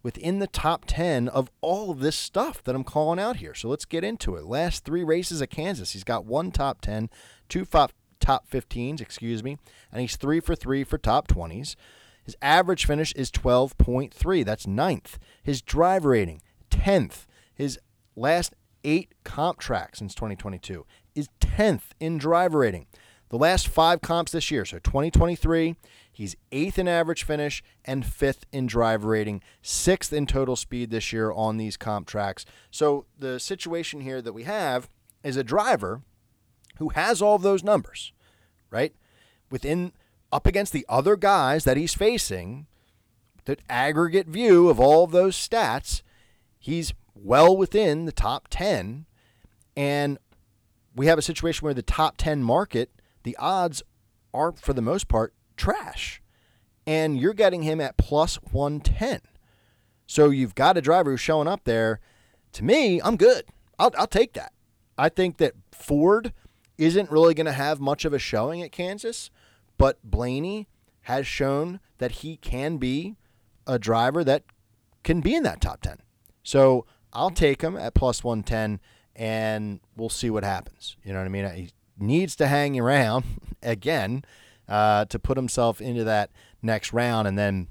within the top 10 of all of this stuff that I'm calling out here. So let's get into it. Last three races at Kansas, he's got one top 10, two top 15s, excuse me, and he's three for three for top 20s. His average finish is 12.3. That's ninth. His drive rating, 10th. His last eight comp tracks since 2022 is 10th in driver rating. The last five comps this year, so 2023, He's eighth in average finish and fifth in driver rating, sixth in total speed this year on these comp tracks. So the situation here that we have is a driver who has all of those numbers, right? Within up against the other guys that he's facing, the aggregate view of all of those stats, he's well within the top 10. And we have a situation where the top 10 market, the odds are, for the most part, trash. And you're getting him at plus 110. So you've got a driver who's showing up there. To me, I'm good. I'll, I'll take that. I think that Ford isn't really going to have much of a showing at Kansas, but Blaney has shown that he can be a driver that can be in that top 10. So I'll take him at plus 110 and we'll see what happens. You know what I mean? He needs to hang around [LAUGHS] again uh, to put himself into that next round and then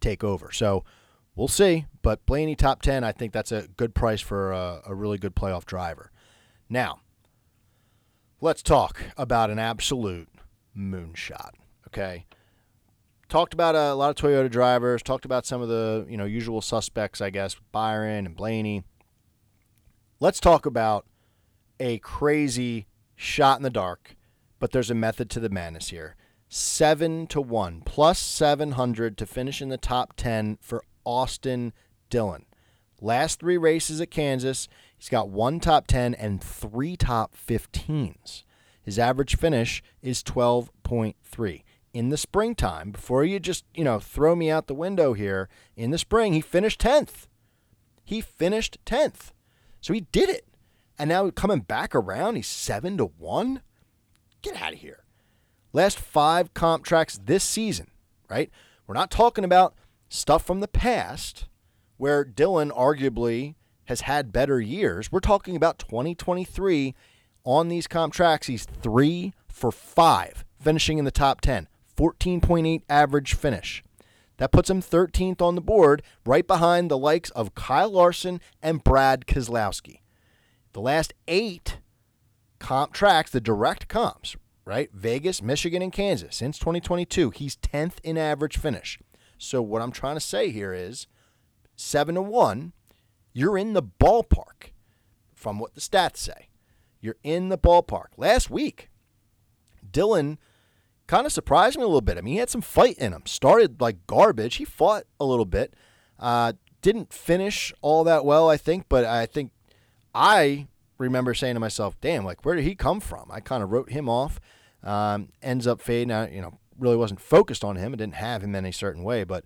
take over. So we'll see. But Blaney top 10, I think that's a good price for a, a really good playoff driver. Now, let's talk about an absolute moonshot. Okay. Talked about a lot of Toyota drivers, talked about some of the, you know, usual suspects, I guess, Byron and Blaney. Let's talk about a crazy shot in the dark but there's a method to the madness here. Seven to one, plus 700 to finish in the top 10 for Austin Dillon. Last three races at Kansas, he's got one top 10 and three top 15s. His average finish is 12.3. In the springtime, before you just, you know, throw me out the window here, in the spring, he finished 10th. He finished 10th. So he did it. And now coming back around, he's 7 to 1. Get out of here. Last five comp tracks this season, right? We're not talking about stuff from the past where Dillon arguably has had better years. We're talking about 2023 on these comp tracks. He's three for five, finishing in the top 10, 14.8 average finish. That puts him 13th on the board, right behind the likes of Kyle Larson and Brad Keselowski. The last eight comp tracks, the direct comps, right? Vegas, Michigan, and Kansas since 2022. He's 10th in average finish. So what I'm trying to say here is 7 to 1, you're in the ballpark from what the stats say. You're in the ballpark. Last week, Dillon kind of surprised me a little bit. I mean, he had some fight in him. Started like garbage. He fought a little bit. Uh, didn't finish all that well, I think, but I think I remember saying to myself, "Damn, like where did he come from?" I kind of wrote him off. Um, ends up fading. I, you know, really wasn't focused on him. I didn't have him in any certain way, but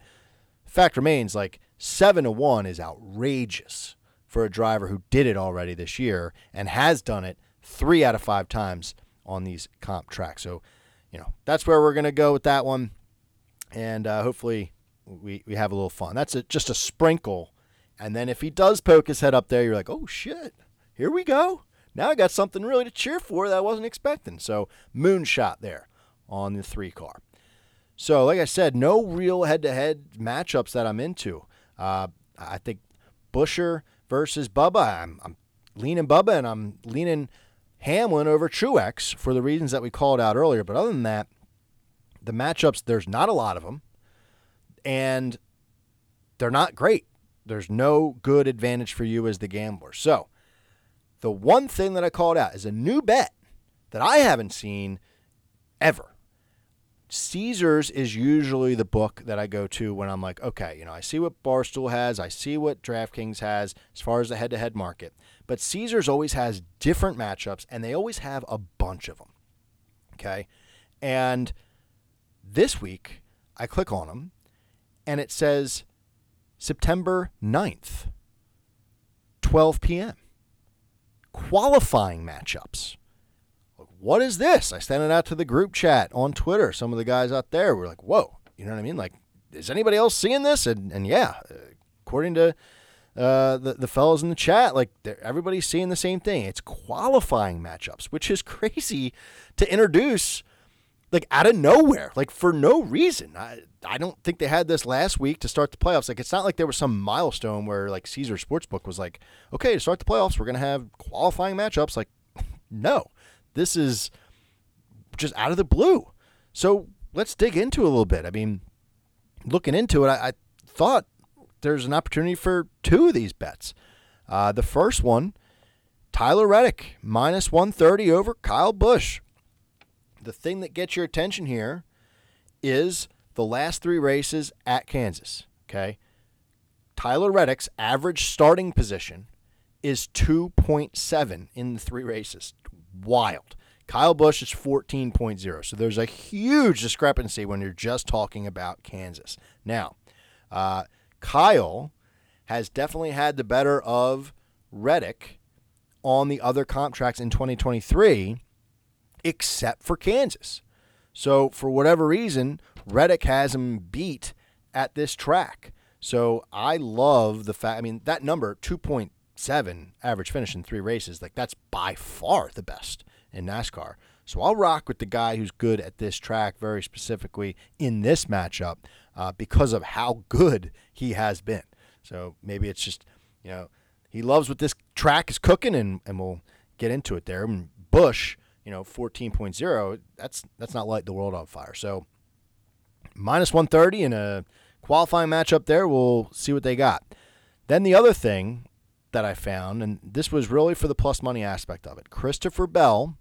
fact remains, like seven to one is outrageous for a driver who did it already this year and has done it three out of five times on these comp tracks. So, you know, that's where we're gonna go with that one, and uh, hopefully we we have a little fun. That's a, just a sprinkle, and then if he does poke his head up there, you're like, oh shit, here we go. Now I got something really to cheer for that I wasn't expecting. So moonshot there on the three car. So like I said, no real head-to-head matchups that I'm into. Uh, I think Buescher versus Bubba. I'm, I'm leaning Bubba and I'm leaning Hamlin over Truex for the reasons that we called out earlier. But other than that, the matchups there's not a lot of them, and they're not great. There's no good advantage for you as the gambler. So the one thing that I called out is a new bet that I haven't seen ever. Caesars is usually the book that I go to when I'm like, okay, you know, I see what Barstool has, I see what DraftKings has as far as the head to head market. But Caesars always has different matchups and they always have a bunch of them. Okay. And this week, I click on them and it says September 9th, 12 p.m qualifying matchups. What is this? I sent it out to the group chat on Twitter. Some of the guys out there were like, whoa, you know what I mean? Like, is anybody else seeing this? And, and yeah, according to uh, the, the fellows in the chat, like everybody's seeing the same thing. It's qualifying matchups, [LAUGHS] which is crazy to introduce like out of nowhere, like for no reason. I I don't think they had this last week to start the playoffs. Like it's not like there was some milestone where like Caesar Sportsbook was like, okay, to start the playoffs, we're gonna have qualifying matchups. Like, [LAUGHS] no, this is just out of the blue. So let's dig into a little bit. I mean, looking into it, I, I thought there's an opportunity for two of these bets. Uh, the first one, Tyler Reddick minus 130 over Kyle Busch the thing that gets your attention here is the last three races at Kansas. Okay. Tyler Reddick's average starting position is 2.7 in the three races. Wild. Kyle Busch is 14.0. So there's a huge discrepancy when you're just talking about Kansas. Now, uh, Kyle has definitely had the better of Reddick on the other comp tracks in 2023 except for Kansas. So, for whatever reason, Reddick has him beat at this track. So, I love the fact, I mean, that number, 2.7 average finish in three races, like that's by far the best in NASCAR. So, I'll rock with the guy who's good at this track very specifically in this matchup uh, because of how good he has been. So, maybe it's just, you know, he loves what this track is cooking, and, and we'll get into it there. And Busch you know 14.0 that's that's not light the world on fire so minus 130 in a qualifying matchup there we'll see what they got then the other thing that i found and this was really for the plus money aspect of it christopher bell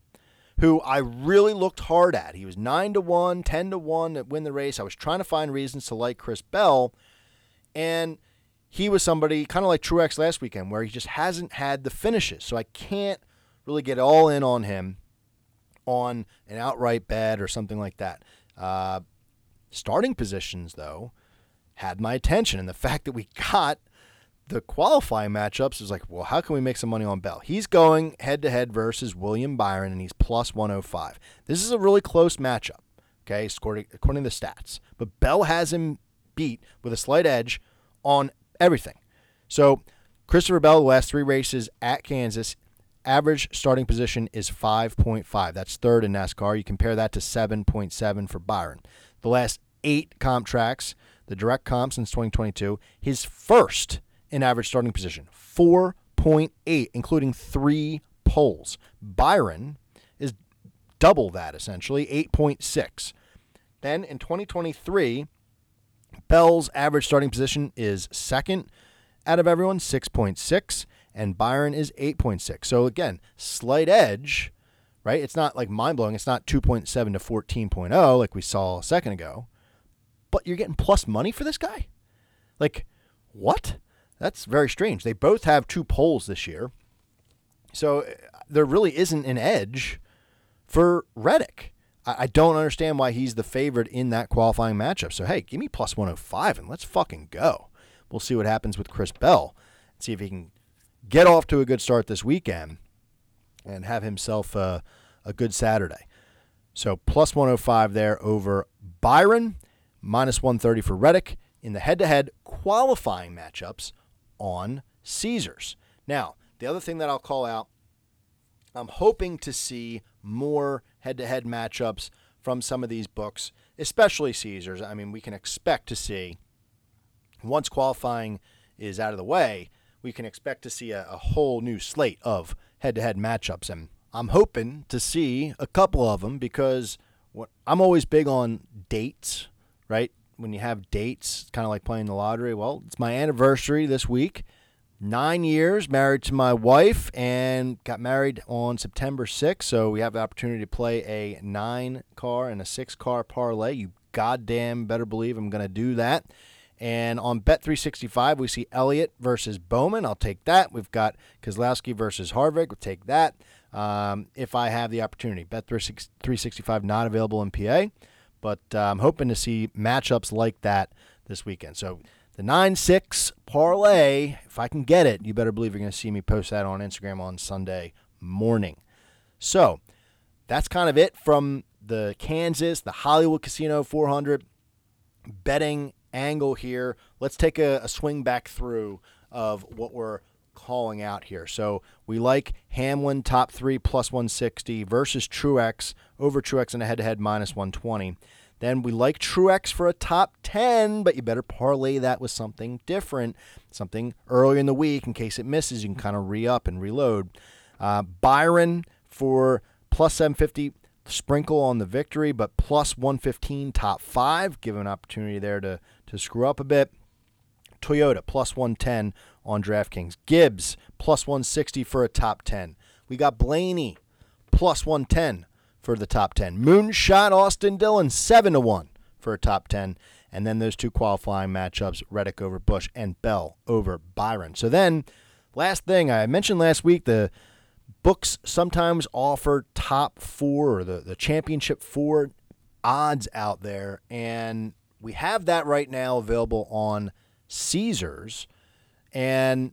who i really looked hard at he was 9 to 1 10 to 1 to win the race i was trying to find reasons to like chris bell and he was somebody kind of like Truex last weekend where he just hasn't had the finishes so i can't really get all in on him on an outright bet or something like that. Uh, starting positions, though, had my attention. And the [LAUGHS] fact that we got the qualifying matchups is like, well, how can we make some money on Bell? He's going head to head versus William Byron, and he's plus 105. This is a really close matchup, okay, according, to the stats. But Bell has him beat with a slight edge on everything. So, Christopher Bell, the last three races at Kansas, average starting position is 5.5. That's third in NASCAR. You compare that to 7.7 for Byron. The last eight comp tracks, the direct comp since 2022, his first in average starting position, 4.8, including three poles. Byron is double that essentially, 8.6. Then in 2023, Bell's average starting position is second out of everyone, 6.6 and Byron is 8.6. So again, slight edge, right? It's not like mind blowing. It's not 2.7 to 14.0 like we saw a second ago, but you're getting plus money for this guy? Like, what? That's very strange. They both have two poles this year. So uh, there really isn't an edge for Reddick. I, I don't understand why he's the favorite in that qualifying matchup. So hey, give me plus 105 and let's fucking go. We'll see what happens with Chris Bell. See if he can get off to a good start this weekend and have himself a, a good Saturday. So plus 105 there over Byron, minus 130 for Reddick in the head to head qualifying matchups on Caesars. Now, the other thing that I'll call out, I'm hoping to see more head to head matchups from some of these books, especially Caesars. I mean, we can expect to see, once qualifying is out of the way, we can expect to see a, a whole new slate of head to head matchups. And I'm hoping to see a couple of them because what, I'm always big on dates, right? When you have dates, kind of like playing the lottery. Well, it's my anniversary this week. Nine years married to my wife and got married on September 6th. So we have the opportunity to play a nine car and a six car parlay. You goddamn better believe I'm going to do that. And on Bet365, we see Elliott versus Bowman. I'll take that. We've got Keselowski versus Harvick. We'll take that um, if I have the opportunity. Bet365 not available in PA, but uh, I'm hoping to see matchups like that this weekend. So the 9 6 parlay, if I can get it, you better believe you're going to see me post that on Instagram on Sunday morning. So that's kind of it from the Kansas, the Hollywood Casino 400 betting angle here. Let's take a, a swing back through of what we're calling out here. So we like Hamlin top three plus 160 versus Truex over Truex in a head to head minus 120. Then we like Truex for a top 10, but you better parlay that with something different, something earlier in the week in case it misses. You can kind of re up and reload. Uh, Byron for plus 750 sprinkle on the victory, but plus 115 top five. Give an opportunity there to, to screw up a bit. Toyota plus 110 on DraftKings. Gibbs plus 160 for a top 10. We got Blaney plus 110 for the top 10. Moonshot Austin Dillon 7 to 1 for a top 10. And then those two qualifying matchups Reddick over Busch and Bell over Byron. So then, last thing I mentioned last week the books sometimes offer top four or the, the championship four odds out there. And we have that right now available on Caesars. And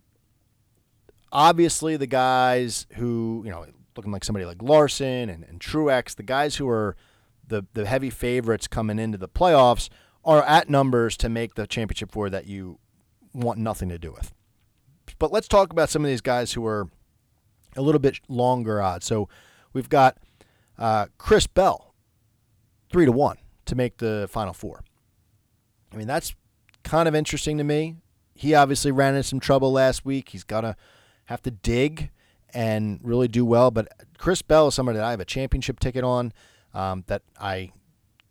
obviously, the guys who, you know, looking like somebody like Larson and, and Truex, the guys who are the, the heavy favorites coming into the playoffs are at numbers to make the championship four that you want nothing to do with. But let's talk about some of these guys who are a little bit longer odds. So we've got uh, Chris Bell, three to one to make the final four. I mean, that's kind of interesting to me. He obviously ran into some trouble last week. He's gonna have to dig and really do well. But Chris Bell is somebody that I have a championship ticket on um, that I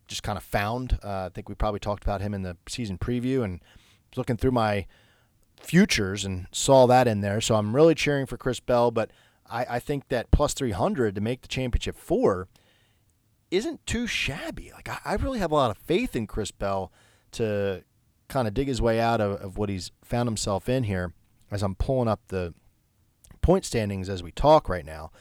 just kind of found. Uh, I think we probably talked about him in the season preview and looking through my futures and saw that in there. So I'm really cheering for Chris Bell. But I, I think that plus 300 to make the championship four isn't too shabby. Like I, I really have a lot of faith in Chris Bell to kind of dig his way out of, of what he's found himself in here as I'm pulling up the point standings as we talk right now.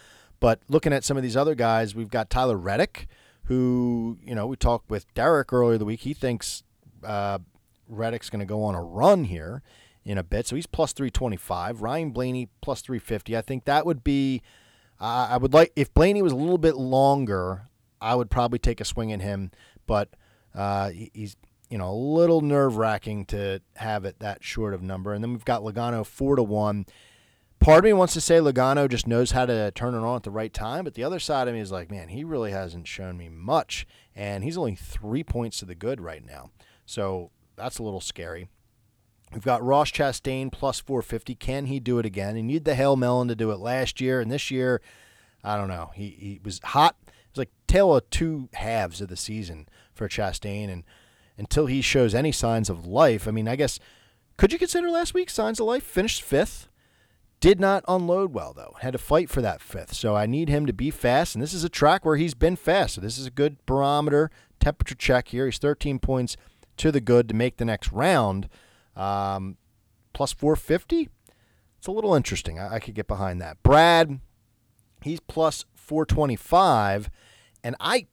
But looking at some of these other guys, we've got Tyler Reddick, who, you know, we talked with Derek earlier the week. He thinks uh, Reddick's going to go on a run here in a bit. So he's plus 325. Ryan Blaney plus 350. I think that would be, uh, I would like, if Blaney was a little bit longer, I would probably take a swing at him. But uh, he's, you know, a little nerve wracking to have it that short of number. And then we've got Logano 4 to 1. Part of me wants to say Logano just knows how to turn it on at the right time, but the other side of me is like, man, he really hasn't shown me much. And he's only three points to the good right now. So that's a little scary. We've got Ross Chastain plus 450. Can he do it again? He needed the Hail Melon to do it last year, and this year, I don't know. He he was hot. It was like tail of two halves of the season for Chastain, and until he shows any signs of life, I mean, I guess could you consider last week signs of life? Finished fifth. Did not unload well though. Had to fight for that fifth. So I need him to be fast, and this is a track where he's been fast. So this is a good barometer temperature check here. He's 13 points to the good to make the next round. Um, plus 450. It's a little interesting. I, I could get behind that. Brad, He's plus 425, and I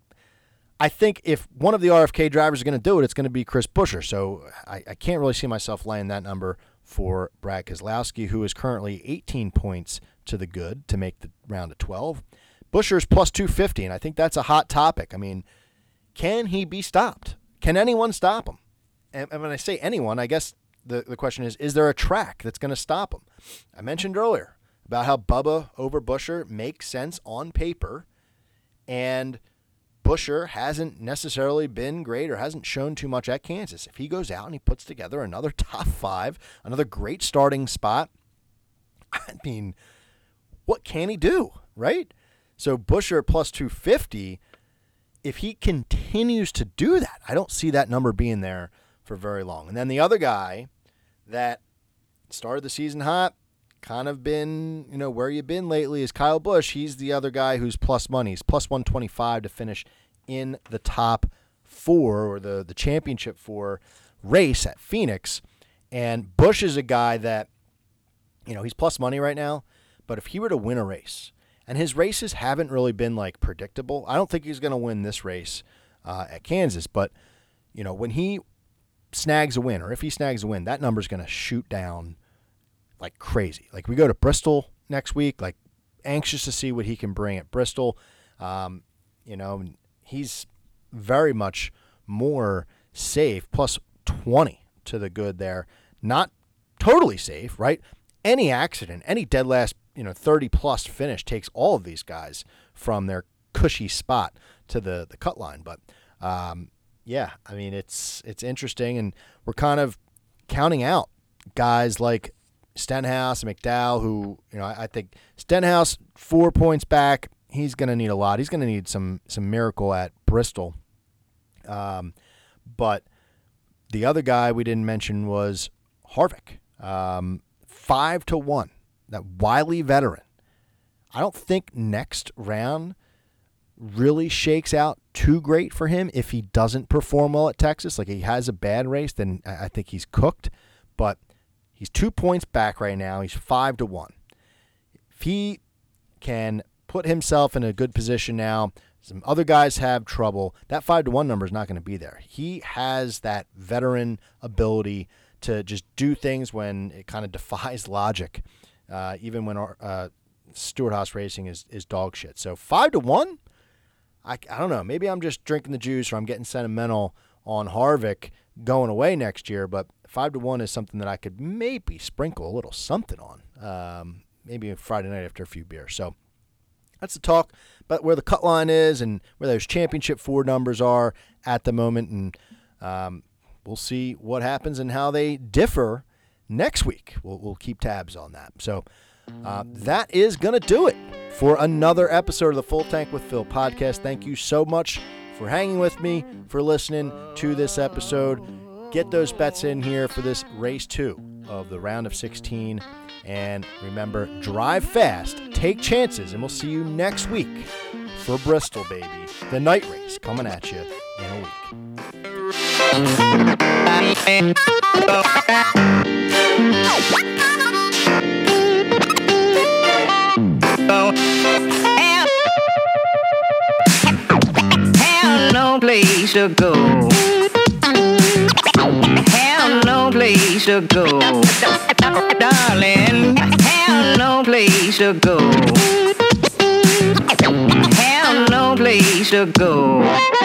I think if one of the RFK drivers is going to do it, it's going to be Chris Buescher. So I, I can't really see myself laying that number for Brad Keselowski, who is currently 18 points to the good to make the round of 12. Buescher's plus 250, and I think that's a hot topic. I mean, can he be stopped? Can anyone stop him? And, and when I say anyone, I guess the, the question is is there a track that's going to stop him? I mentioned earlier about how Bubba over Buescher makes sense on paper, and Buescher hasn't necessarily been great or hasn't shown too much at Kansas. If he goes out and he puts together another [LAUGHS] top five, another great starting spot, I mean, what can he do, right? So Buescher plus 250, if he continues to do that, I don't see that number being there for very long. And then the other guy that started the season hot, kind of been, you know, where you've been lately is Kyle Busch. He's the other guy who's plus money. He's plus 125 to finish in the top four or the, the championship four race at Phoenix. And Busch is a guy that, you know, he's plus money right now, but if he were to win a race, and his races haven't really been like predictable, I don't think he's going to win this race uh, at Kansas, but, you know, when he snags a win, or if he snags a win, that number's going to shoot down like crazy. Like we go to Bristol next week, like anxious to see what he can bring at Bristol. Um, you know, he's very much more safe, plus 20 to the good there. Not totally safe, right? Any accident, any dead last, you know, 30 plus finish takes all of these guys from their cushy spot to the the cut line. But um, yeah, I mean it's it's interesting, and we're kind of counting out guys like Stenhouse and McDowell, who you know I, I think Stenhouse four points back. He's going to need a lot. He's going to need some some miracle at Bristol. Um, but the other guy we didn't mention was Harvick, um, five to one. That wily veteran. I don't think next round really shakes out too great for him if he doesn't perform well at Texas. Like he has a bad race, then I think he's cooked. But he's two points back right now. He's five to one. If he can put himself in a good position now, some other guys have trouble. That five to one number is not going to be there. He has that veteran ability to just do things when it kind of [LAUGHS] defies logic, uh, even when uh, Stewart-Haas Racing is, is dog shit. So five to one, I, I don't know. Maybe I'm just drinking the juice or I'm getting sentimental on Harvick going away next year, but five to one is something that I could maybe sprinkle a little something on. Um, maybe Friday night after a few beers. So that's the talk about where the cut line is and where those championship four numbers are at the moment. And um, we'll see what happens and how they differ next week. We'll, we'll keep tabs on that. So uh, that is going to do it for another episode of the Full Tank with Phil podcast. Thank you so much for hanging with me, for listening to this episode. Get those bets in here for this race two of the round of 16. And remember, drive fast, take chances, and we'll see you next week for Bristol, baby. The night race coming at you in a week. no place to go. Have no place to go. Darling, have no place to go. Have no place to go.